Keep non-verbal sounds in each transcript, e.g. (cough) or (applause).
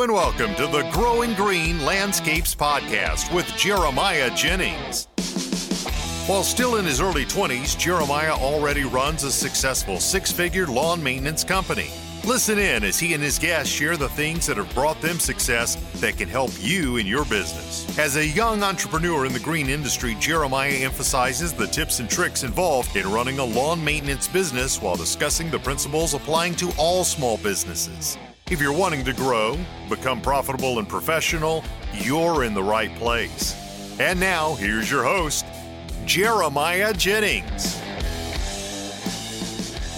And welcome to the Growing Green Landscapes Podcast with Jeremiah Jennings. While still in his early 20s, Jeremiah already runs a successful six figure lawn maintenance company. Listen in as he and his guests share the things that have brought them success that can help you in your business. As a young entrepreneur in the green industry, Jeremiah emphasizes the tips and tricks involved in running a lawn maintenance business while discussing the principles applying to all small businesses. If you're wanting to grow, become profitable and professional, you're in the right place. And now, here's your host, Jeremiah Jennings.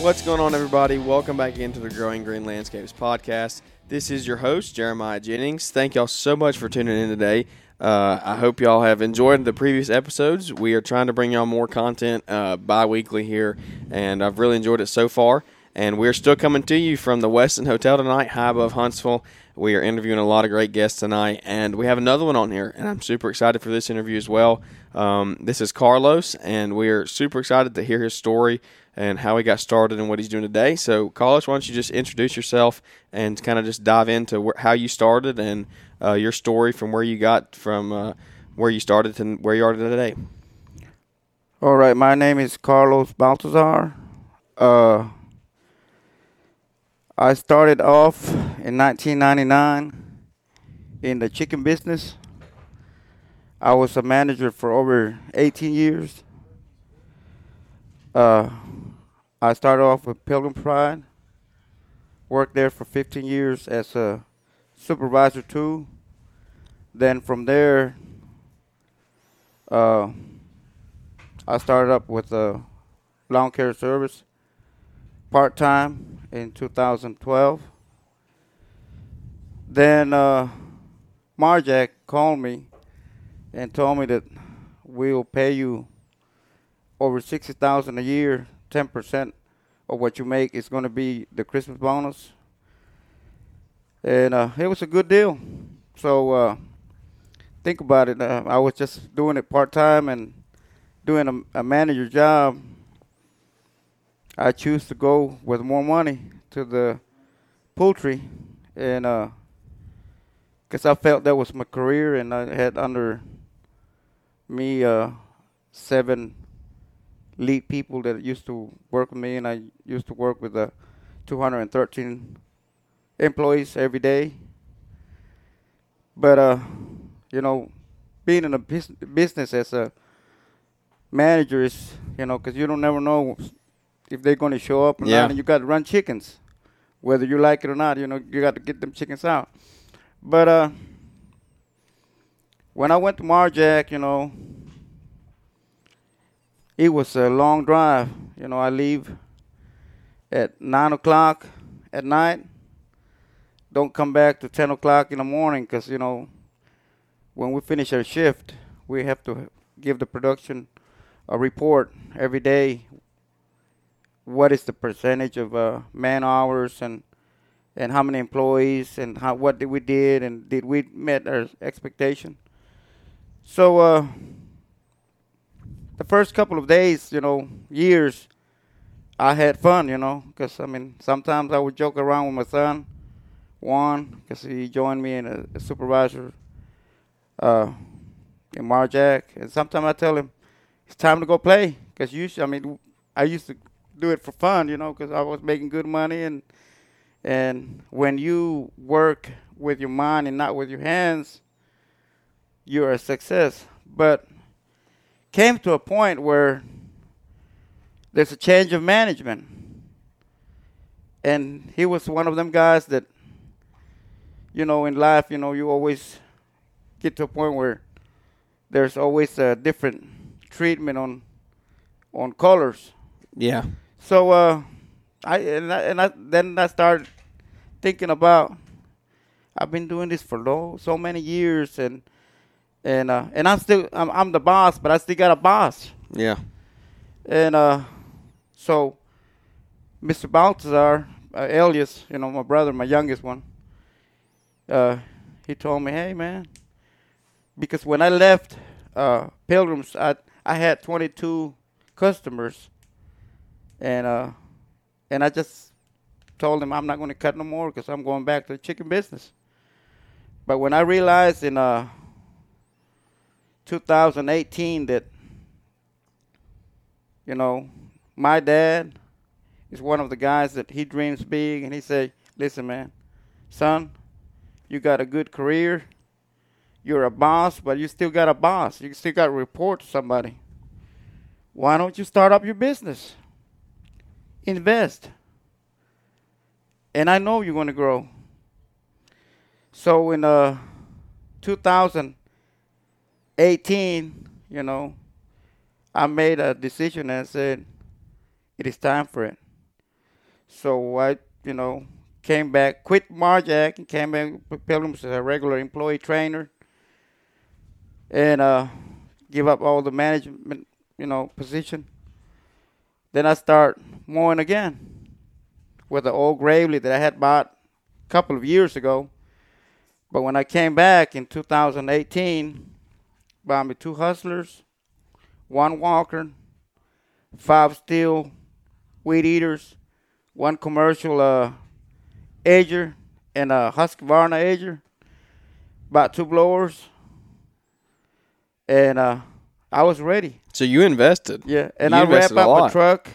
What's going on, everybody? Welcome back into the Growing Green Landscapes podcast. This is your host, Jeremiah Jennings. Thank y'all so much for tuning in today. Uh, I hope y'all have enjoyed the previous episodes. We are trying to bring y'all more content uh, bi weekly here, and I've really enjoyed it so far. And we're still coming to you from the Westin Hotel tonight, high above Huntsville. We are interviewing a lot of great guests tonight, and we have another one on here, and I'm super excited for this interview as well. Um, this is Carlos, and we are super excited to hear his story and how he got started and what he's doing today. So, Carlos, why don't you just introduce yourself and kind of just dive into wh- how you started and uh, your story from where you got from uh, where you started to where you are today. All right, my name is Carlos Baltazar. Uh, I started off in 1999 in the chicken business. I was a manager for over 18 years. Uh, I started off with Pilgrim Pride. Worked there for 15 years as a supervisor too. Then from there, uh, I started up with a lawn care service part time in 2012. Then uh, Mar-Jac called me and told me that we'll pay you over sixty thousand a year. Ten percent of what you make is going to be the Christmas bonus, and uh, it was a good deal. So uh, think about it. Uh, I was just doing it part time and doing a, a manager job. I choose to go with more money to the poultry, and because I felt that was my career, and I had under me uh, seven lead people that used to work with me, and I used to work with uh, 213 employees every day. But uh, you know, being in a bus- business as a manager is, you know, because you don't never know if they're going to show up or Yeah. not, and you got to run chickens, whether you like it or not. You know, you got to get them chickens out. But uh, when I went to Mar-Jac, you know, it was a long drive. You know, I leave at nine o'clock at night. Don't come back to ten o'clock in the morning because you know, when we finish our shift, we have to give the production a report every day. What is the percentage of uh, man hours and and how many employees and how what did we did and did we met our expectation? So uh, the first couple of days, you know, years, I had fun, you know, because I mean, sometimes I would joke around with my son, Juan, because he joined me in a, a supervisor uh, in Mar-Jac, and sometimes I tell him it's time to go play, because usually, I mean, I used to do it for fun, you know, because I was making good money, and and when you work with your mind and not with your hands, you're a success. But came to a point where there's a change of management. And he was one of them guys that, you know, in life, you know, you always get to a point where there's always a different treatment on on colors. Yeah. So uh, I and I, and I then I started thinking about I've been doing this for so many years and and uh, and I'm still I'm, I'm the boss, but I still got a boss. Yeah. And uh, so Mr. Baltazar, uh, Elias, you know, my brother, my youngest one, uh, he told me, hey man, because when I left uh, Pilgrims, I I had 22 customers, and uh, and I just told him I'm not going to cut no more because I'm going back to the chicken business. but when I realized in uh, 2018 that, you know, my dad is one of the guys that he dreams big, and he said, "Listen, man, son, you got a good career. You're a boss, but you still got a boss. You still got to report to somebody. Why don't you start up your business? Invest. And I know you're going to grow. So in uh, 2018, you know, I made a decision and said, it is time for it. So I, you know, came back, quit Mar-Jac, and came back with Pilgrims as a regular employee trainer, and uh, give up all the management, you know, position. Then I start mowing again with the old Gravely that I had bought a couple of years ago. But when I came back in 2018, bought me two Hustlers, one Walker, five Stihl weed eaters, one commercial uh, edger and a Husqvarna edger, Bought two blowers, and uh, I was ready. So you invested. Yeah, and You I wrap invested a up lot. a truck,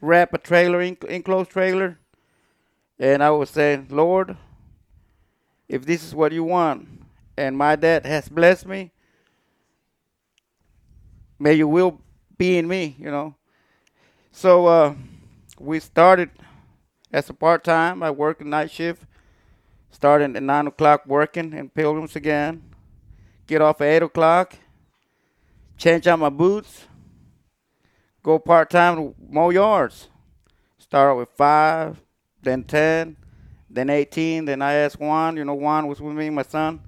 wrap a trailer, en- enclosed trailer, and I was saying, Lord, if this is what you want, and my dad has blessed me, may your will be in me, you know. So uh, we started as a part time. I worked night shift, starting at nine o'clock working in Pilgrims again. Get off at eight o'clock, change out my boots, go part time mow yards. Start with five, then ten, then eighteen. Then I asked Juan. You know, Juan was with me, my son,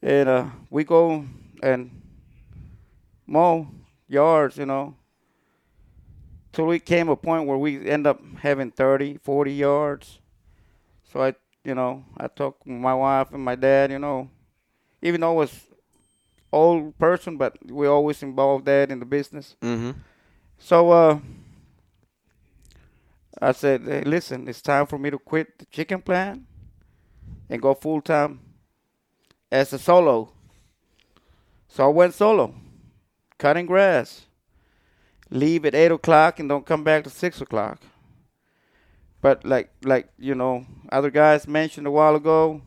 and uh, we go and mow yards. You know, till we came a point where we end up having 30, 40 yards. So I, you know, I with my wife and my dad. You know, even though I was old person, but we always involved dad in the business. Mm-hmm. So uh, I said, hey, listen, it's time for me to quit the chicken plant and go full time as a solo. So I went solo, cutting grass. Leave at eight o'clock and don't come back to six o'clock. But like like you know, other guys mentioned a while ago,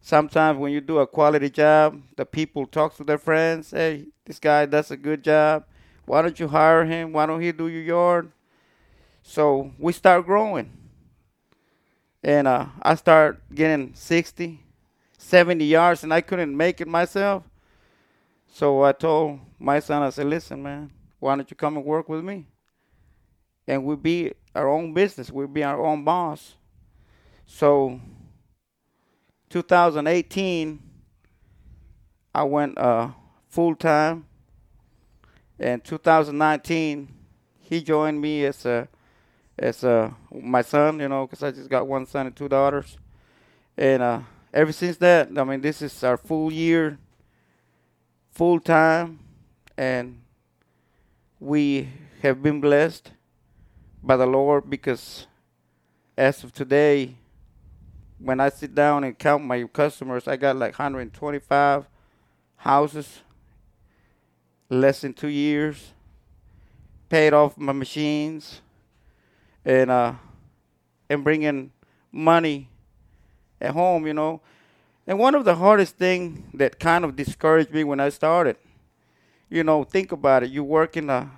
sometimes when you do a quality job, the people talk to their friends, hey, this guy does a good job. Why don't you hire him? Why don't he do your yard? So we start growing. And uh, I start getting 60, 70 yards, and I couldn't make it myself. So I told my son, I said, listen, man, why don't you come and work with me? And we'll be our own business. We'll be our own boss. So 2018, I went uh, full And 2019, he joined me as a as a my son, you know, because I just got one son and two daughters. And uh, ever since that, I mean, this is our full year, full time, and we have been blessed by the Lord because as of today, when I sit down and count my customers, I got like 125 houses, less than two years, paid off my machines, and uh, and bringing money at home, you know. And one of the hardest thing that kind of discouraged me when I started, you know, think about it. You work in a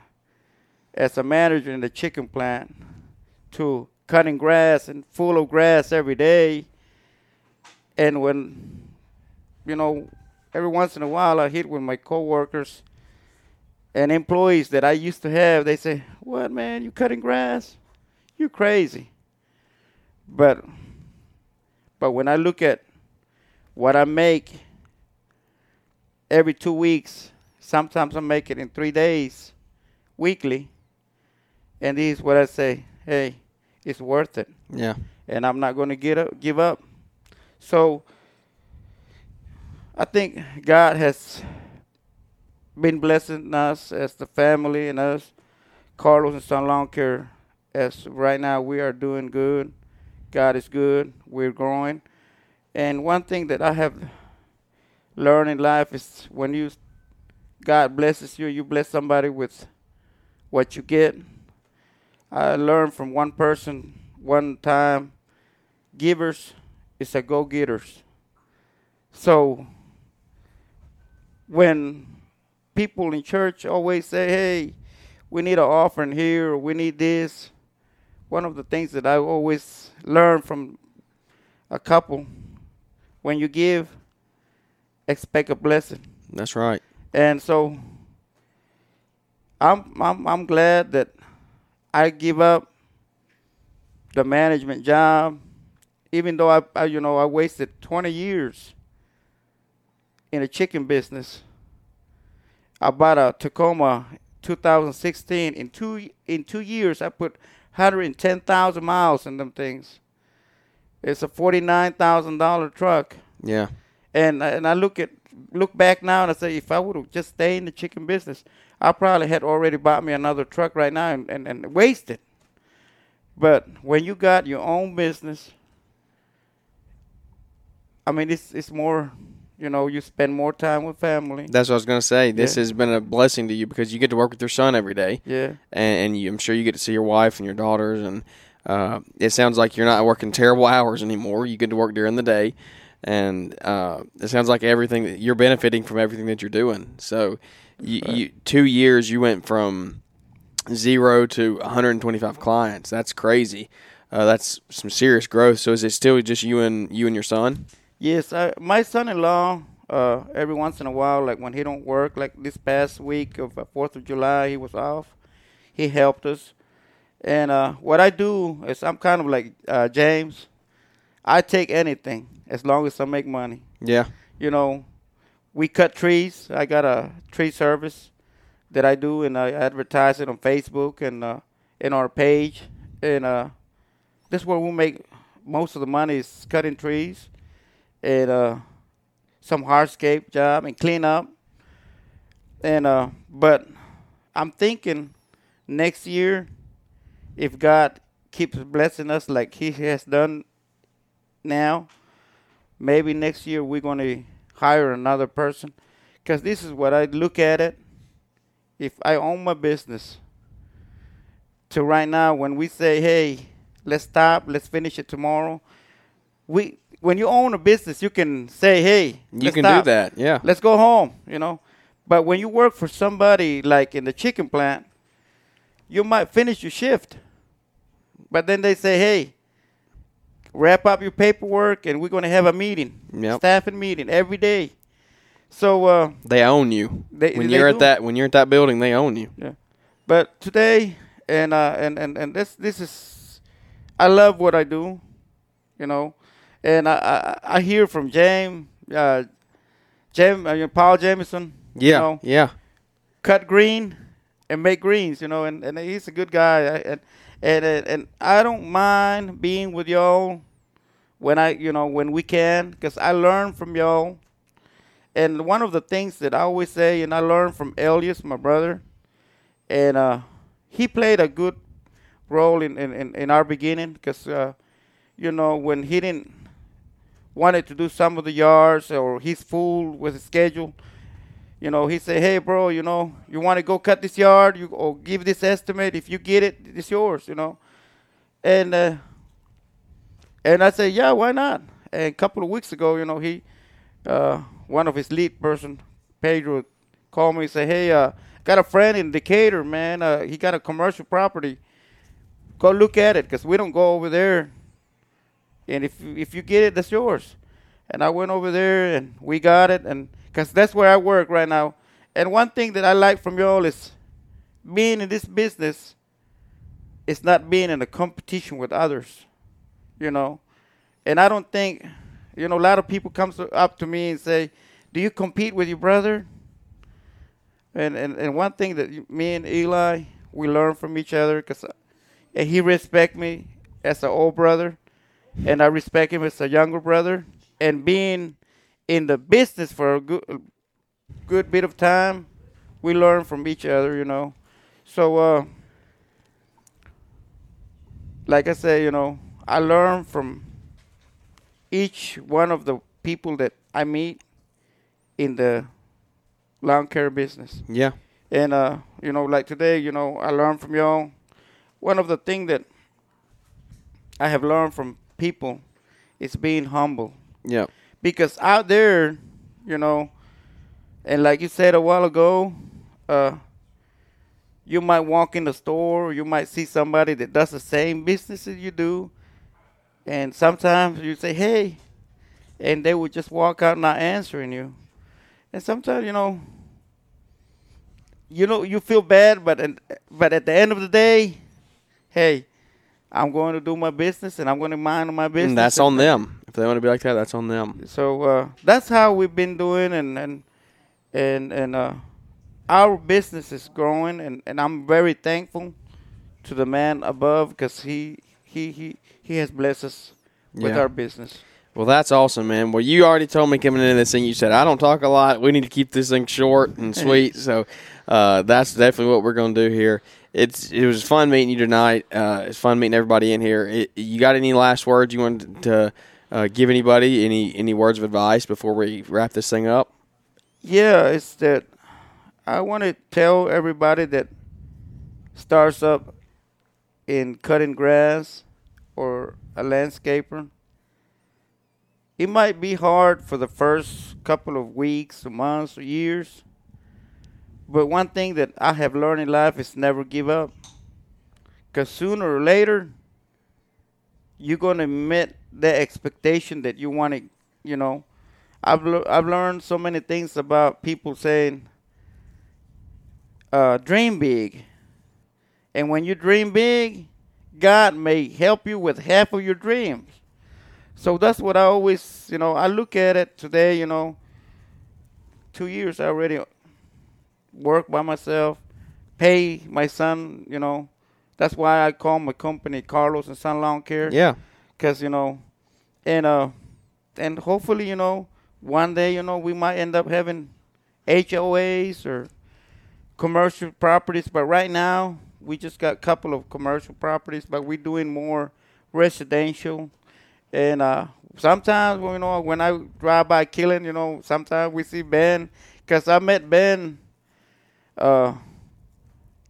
as a manager in the chicken plant to cutting grass and full of grass every day. And when, you know, every once in a while I hit with my coworkers and employees that I used to have, they say, What, man, you cutting grass? You crazy. But, but when I look at what I make every two weeks, sometimes I make it in three days, weekly, and this is what I say, hey, it's worth it. Yeah. And I'm not going to get up, give up. So I think God has been blessing us as the family and us, Carlos and Son Lawn Care. As right now we are doing good. God is good. We're growing. And one thing that I have learned in life is when you God blesses you, you bless somebody with what you get. I learned from one person one time givers is a go getters. So when people in church always say, Hey, we need an offering here we need this, one of the things that I always learn from a couple when you give, expect a blessing. That's right. And so I'm I'm I'm glad that I give up the management job, even though I, I you know I wasted 20 years in a chicken business. I bought a Tacoma 2016 in two in two years. I put 110,000 miles in them things. It's a $49,000 truck. Yeah. And uh, and I look at look back now and I say if I would have just stayed in the chicken business, I probably had already bought me another truck right now and, and, and wasted. But when you got your own business, I mean it's it's more you know, you spend more time with family. That's what I was going to say. This Yeah. has been a blessing to you because you get to work with your son every day. Yeah. and, and you, I'm sure you get to see your wife and your daughters, and uh, it sounds like you're not working terrible hours anymore. You get to work during the day, and uh, it sounds like everything that you're benefiting from everything that you're doing. So, you, you two years you went from zero to 125 clients. That's crazy. Uh, that's some serious growth. So, is it still just you and you and your son? Yes, I, my son-in-law. Uh, every once in a while, like when he don't work, like this past week of uh, Fourth of July, he was off. He helped us, and uh, what I do is I'm kind of like uh, James. I take anything as long as I make money. Yeah, You know, we cut trees. I got a tree service that I do, and I advertise it on Facebook and uh, in our page. And uh, this is where we make most of the money is cutting trees and uh, some hardscape job and clean up. And uh, but I'm thinking next year, if God keeps blessing us like He has done now, maybe next year we're going to hire another person because this is what I look at it. If I own my business, to right now, when we say, "Hey, let's stop, let's finish it tomorrow," we when you own a business, you can say, "Hey, you can stop. do that. Yeah, Let's go home," you know. But when you work for somebody like in the chicken plant, you might finish your shift, but then they say, "Hey, wrap up your paperwork, and we're going to have a meeting, Yep. staffing meeting every day." So, uh, they own you. They- when they you're do. at that when you're at that building, they own you. yeah. But today, and uh, and and and this this is, I love what I do, you know, and I I, I hear from James, uh, Jam, uh, Paul Jameson, Yeah, you know, yeah. cut green and make greens, you know, and, and he's a good guy, and and and, and I don't mind being with y'all when I, you know, when we can, because I learn from y'all. And one of the things that I always say, and I learned from Elias, my brother, and uh, he played a good role in in, in, in our beginning, because uh, you know when he didn't wanted to do some of the yards or he's full with his schedule you know, he said, "Hey, bro, you know, you want to go cut this yard? You or give this estimate. If you get it, it's yours." You know, and uh, and I said, "Yeah, why not?" And a couple of weeks ago, you know, he, uh, one of his lead person, Pedro, called me and said, "Hey, uh, got a friend in Decatur, man. Uh, he got a commercial property. Go look at it, cause we don't go over there. And if if you get it, that's yours." And I went over there and we got it, and because that's where I work right now. And one thing that I like from y'all is being in this business. It's not being in a competition with others, you know. And I don't think, you know, a lot of people comes up to me and say, "Do you compete with your brother?" And and, and one thing that me and Eli we learn from each other because uh, he respect me as an old brother, and I respect him as a younger brother. And being in the business for a good, a good bit of time, we learn from each other, you know. So, uh, like I say, you know, I learn from each one of the people that I meet, in the lawn care business. Yeah. And uh, you know, like today, you know, I learned from y'all. One of the things that I have learned from people is being humble. Yeah. Because out there, you know, and like you said a while ago, uh, you might walk in the store, you might see somebody that does the same business as you do, and sometimes you say, "Hey," and they would just walk out not answering you. And sometimes, you know, you know, you feel bad, but and, but at the end of the day, hey, I'm going to do my business and I'm going to mind my business. And that's on them. If they want to be like that, that's on them. So uh, that's how we've been doing, and and and and uh, our business is growing, and, and I'm very thankful to the man above because he he he he has blessed us with Yeah. our business. Well, that's awesome, man. Well, you already told me coming into this thing, you said, I don't talk a lot. We need to keep this thing short and (laughs) sweet. so uh, that's definitely what we're going to do here. It's It was fun meeting you tonight. Uh, it's fun meeting everybody in here. It, you got any last words you want to uh, give anybody? Any, any words of advice before we wrap this thing up? Yeah, it's that I want to tell everybody that starts up in cutting grass or a landscaper. It might be hard for the first couple of weeks or months or years. But one thing that I have learned in life is never give up. Because sooner or later, you're going to meet the expectation that you want to, you know. I've, le- I've learned so many things about people saying, uh, dream big. And when you dream big, God may help you with half of your dreams. So that's what I always, you know, I look at it today, you know, two years already work by myself, pay my son, you know. That's why I call my company Carlos and Son Lawn Care Yeah. because you know, and uh, and hopefully you know, one day you know we might end up having HOAs or commercial properties. But right now we just got a couple of commercial properties, but we're doing more residential. And uh, sometimes you know when I drive by Killen, you know, sometimes we see Ben because I met Ben. Uh,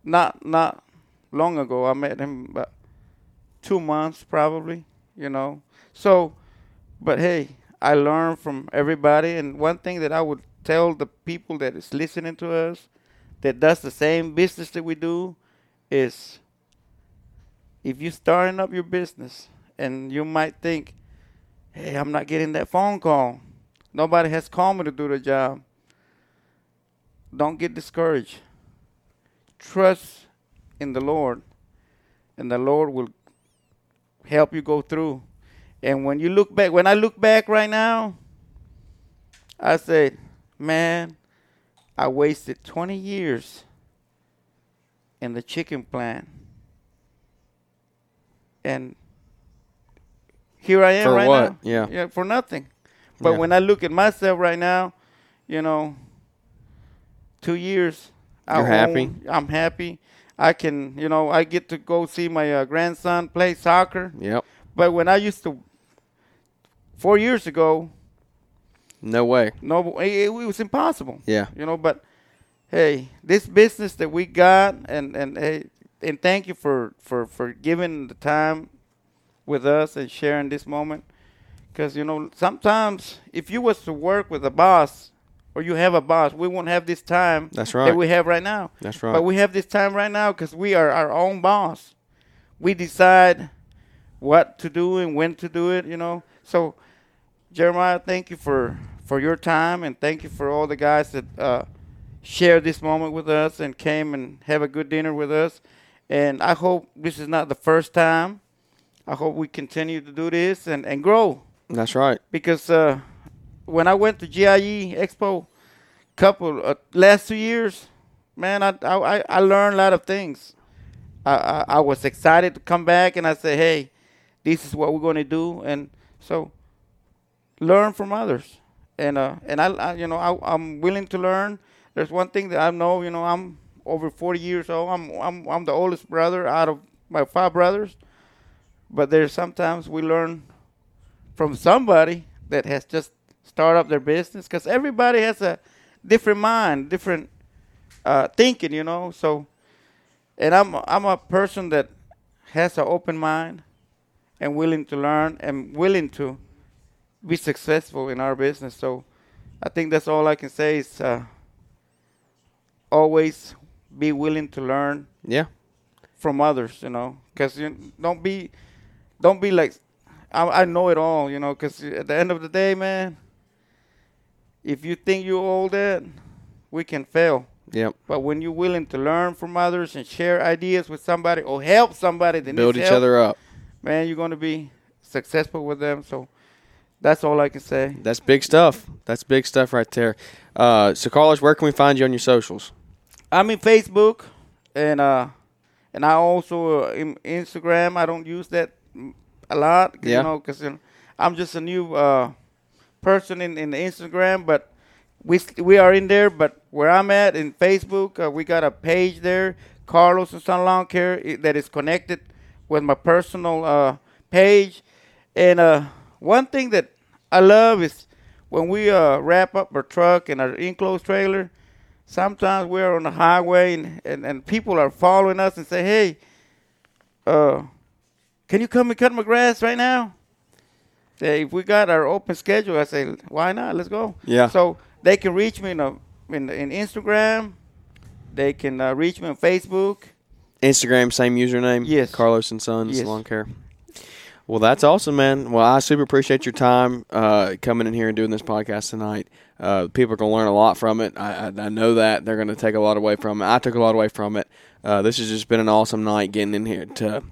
not not long ago. I met him about two months probably, you know. So, but hey, I learned from everybody, and one thing that I would tell the people that is listening to us, that does the same business that we do, is if you're starting up your business and you might think, hey, I'm not getting that phone call. Nobody has called me to do the job. Don't get discouraged. Trust in the Lord, and the Lord will help you go through. And when you look back, when I look back right now, I said, man, I wasted 20 years in the chicken plant. And here I am For right what? now. Yeah. Yeah, for nothing. But Yeah. when I look at myself right now, you know, two years. You're happy? own- I'm happy. I can, you know, I get to go see my uh, grandson play soccer. Yep. But when I used to, four years ago, No way. no, it, it was impossible. Yeah. You know, but hey, this business that we got, and and hey, and thank you for for for giving the time with us and sharing this moment. Because you know, sometimes if you was to work with a boss or you have a boss, we won't have this time That's right. that we have right now. That's right. But we have this time right now because we are our own boss. We decide what to do and when to do it. You know, so Jeremiah, thank you for for your time and thank you for all the guys that uh, shared this moment with us and came and have a good dinner with us. And I hope this is not the first time. I hope we continue to do this and, and grow That's right. because uh, when I went to GIE Expo, couple uh, last two years, man, I, I I learned a lot of things. I, I I was excited to come back and I said, hey, this is what we're going to do, and so learn from others, and uh and I, I you know I, I'm willing to learn. There's one thing that I know, you know, I'm over 40 years old. I'm I'm I'm the oldest brother out of my five brothers, but there's sometimes we learn from somebody that has just start up their business because everybody has a different mind, different uh, thinking, you know. So, and I'm I'm a person that has an open mind and willing to learn and willing to be successful in our business. So, I think that's all I can say is uh, always be willing to learn Yeah. from others, you know, because you don't be, don't be like, I, I know it all, you know, because at the end of the day, man, if you think you owe that, we can fail. Yep. But when you're willing to learn from others and share ideas with somebody or help somebody that Build each help, other up. man, you're going to be successful with them. So that's all I can say. That's big stuff. That's big stuff right there. Uh, so, Carlos, where can we find you on your socials? I'm in Facebook, and uh, and I also uh, in Instagram. I don't use that a lot, Yeah. you know, because I'm just a new uh, person in in Instagram. But we we are in there. But where I'm at in Facebook, uh, we got a page there, Carlos and Son Lawn Care, that is connected with my personal uh, page. And uh, one thing that I love is when we uh, wrap up our truck and our enclosed trailer sometimes we're on the highway and, and, and people are following us and say, hey, uh, can you come and cut my grass right now? If we got our open schedule, I say, why not? Let's go. Yeah. So they can reach me in, a, in, in Instagram. They can uh, reach me on Facebook. Instagram, same username. Yes. Carlos and Sons Yes. Lawn Care. Well, that's awesome, man. Well, I super appreciate your time uh, coming in here and doing this podcast tonight. Uh, people are going to learn a lot from it. I, I, I know that they're going to take a lot away from it. I took a lot away from it. Uh, this has just been an awesome night getting in here to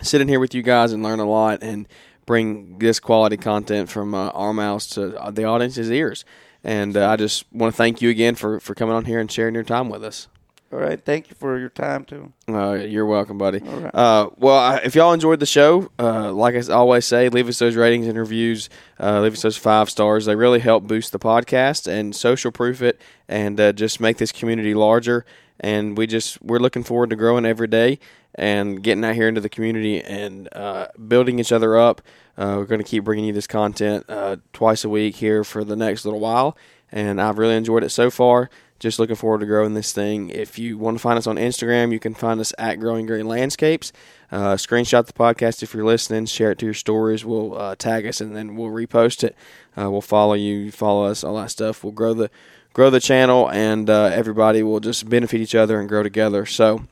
sit in here with you guys and learn a lot and bring this quality content from uh, our mouths to uh, the audience's ears. And uh, I just want to thank you again for, for coming on here and sharing your time with us. All right. Thank you for your time, too. Uh, you're welcome, buddy. Right. Uh, well, I, if y'all enjoyed the show, uh, like I always say, leave us those ratings and reviews. Uh, leave us those five stars. They really help boost the podcast and social proof it, and uh, just make this community larger. And we just we're looking forward to growing every day and getting out here into the community and uh, building each other up. Uh, we're going to keep bringing you this content uh, twice a week here for the next little while, and I've really enjoyed it so far just looking forward to growing this thing. If you want to find us on Instagram, you can find us at Growing Green Landscapes. Uh, screenshot the podcast if you're listening. Share it to your stories. We'll uh, tag us and then we'll repost it. Uh, we'll follow you, follow us, all that stuff. We'll grow the grow the channel, and uh, everybody will just benefit each other and grow together. So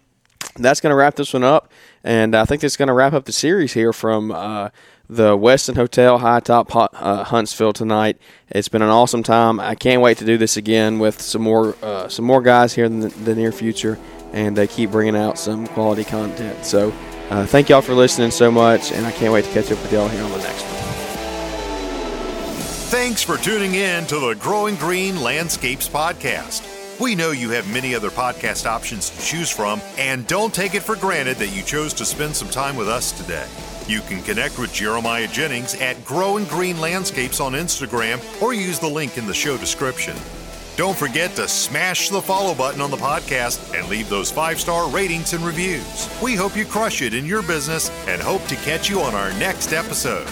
that's going to wrap this one up, and I think it's going to wrap up the series here from uh, the Westin Hotel High Top uh, Huntsville tonight. It's been an awesome time. I can't wait to do this again with some more uh, some more guys here in the, the near future, and they keep bringing out some quality content. So. Uh, thank y'all for listening so much, and I can't wait to catch up with y'all here on the next one. Thanks for tuning in to the Growing Green Landscapes podcast. We know you have many other podcast options to choose from, and don't take it for granted that you chose to spend some time with us today. You can connect with Jeremiah Jennings at Growing Green Landscapes on Instagram or use the link in the show description. Don't forget to smash the follow button on the podcast and leave those five star ratings and reviews. We hope you crush it in your business and hope to catch you on our next episode.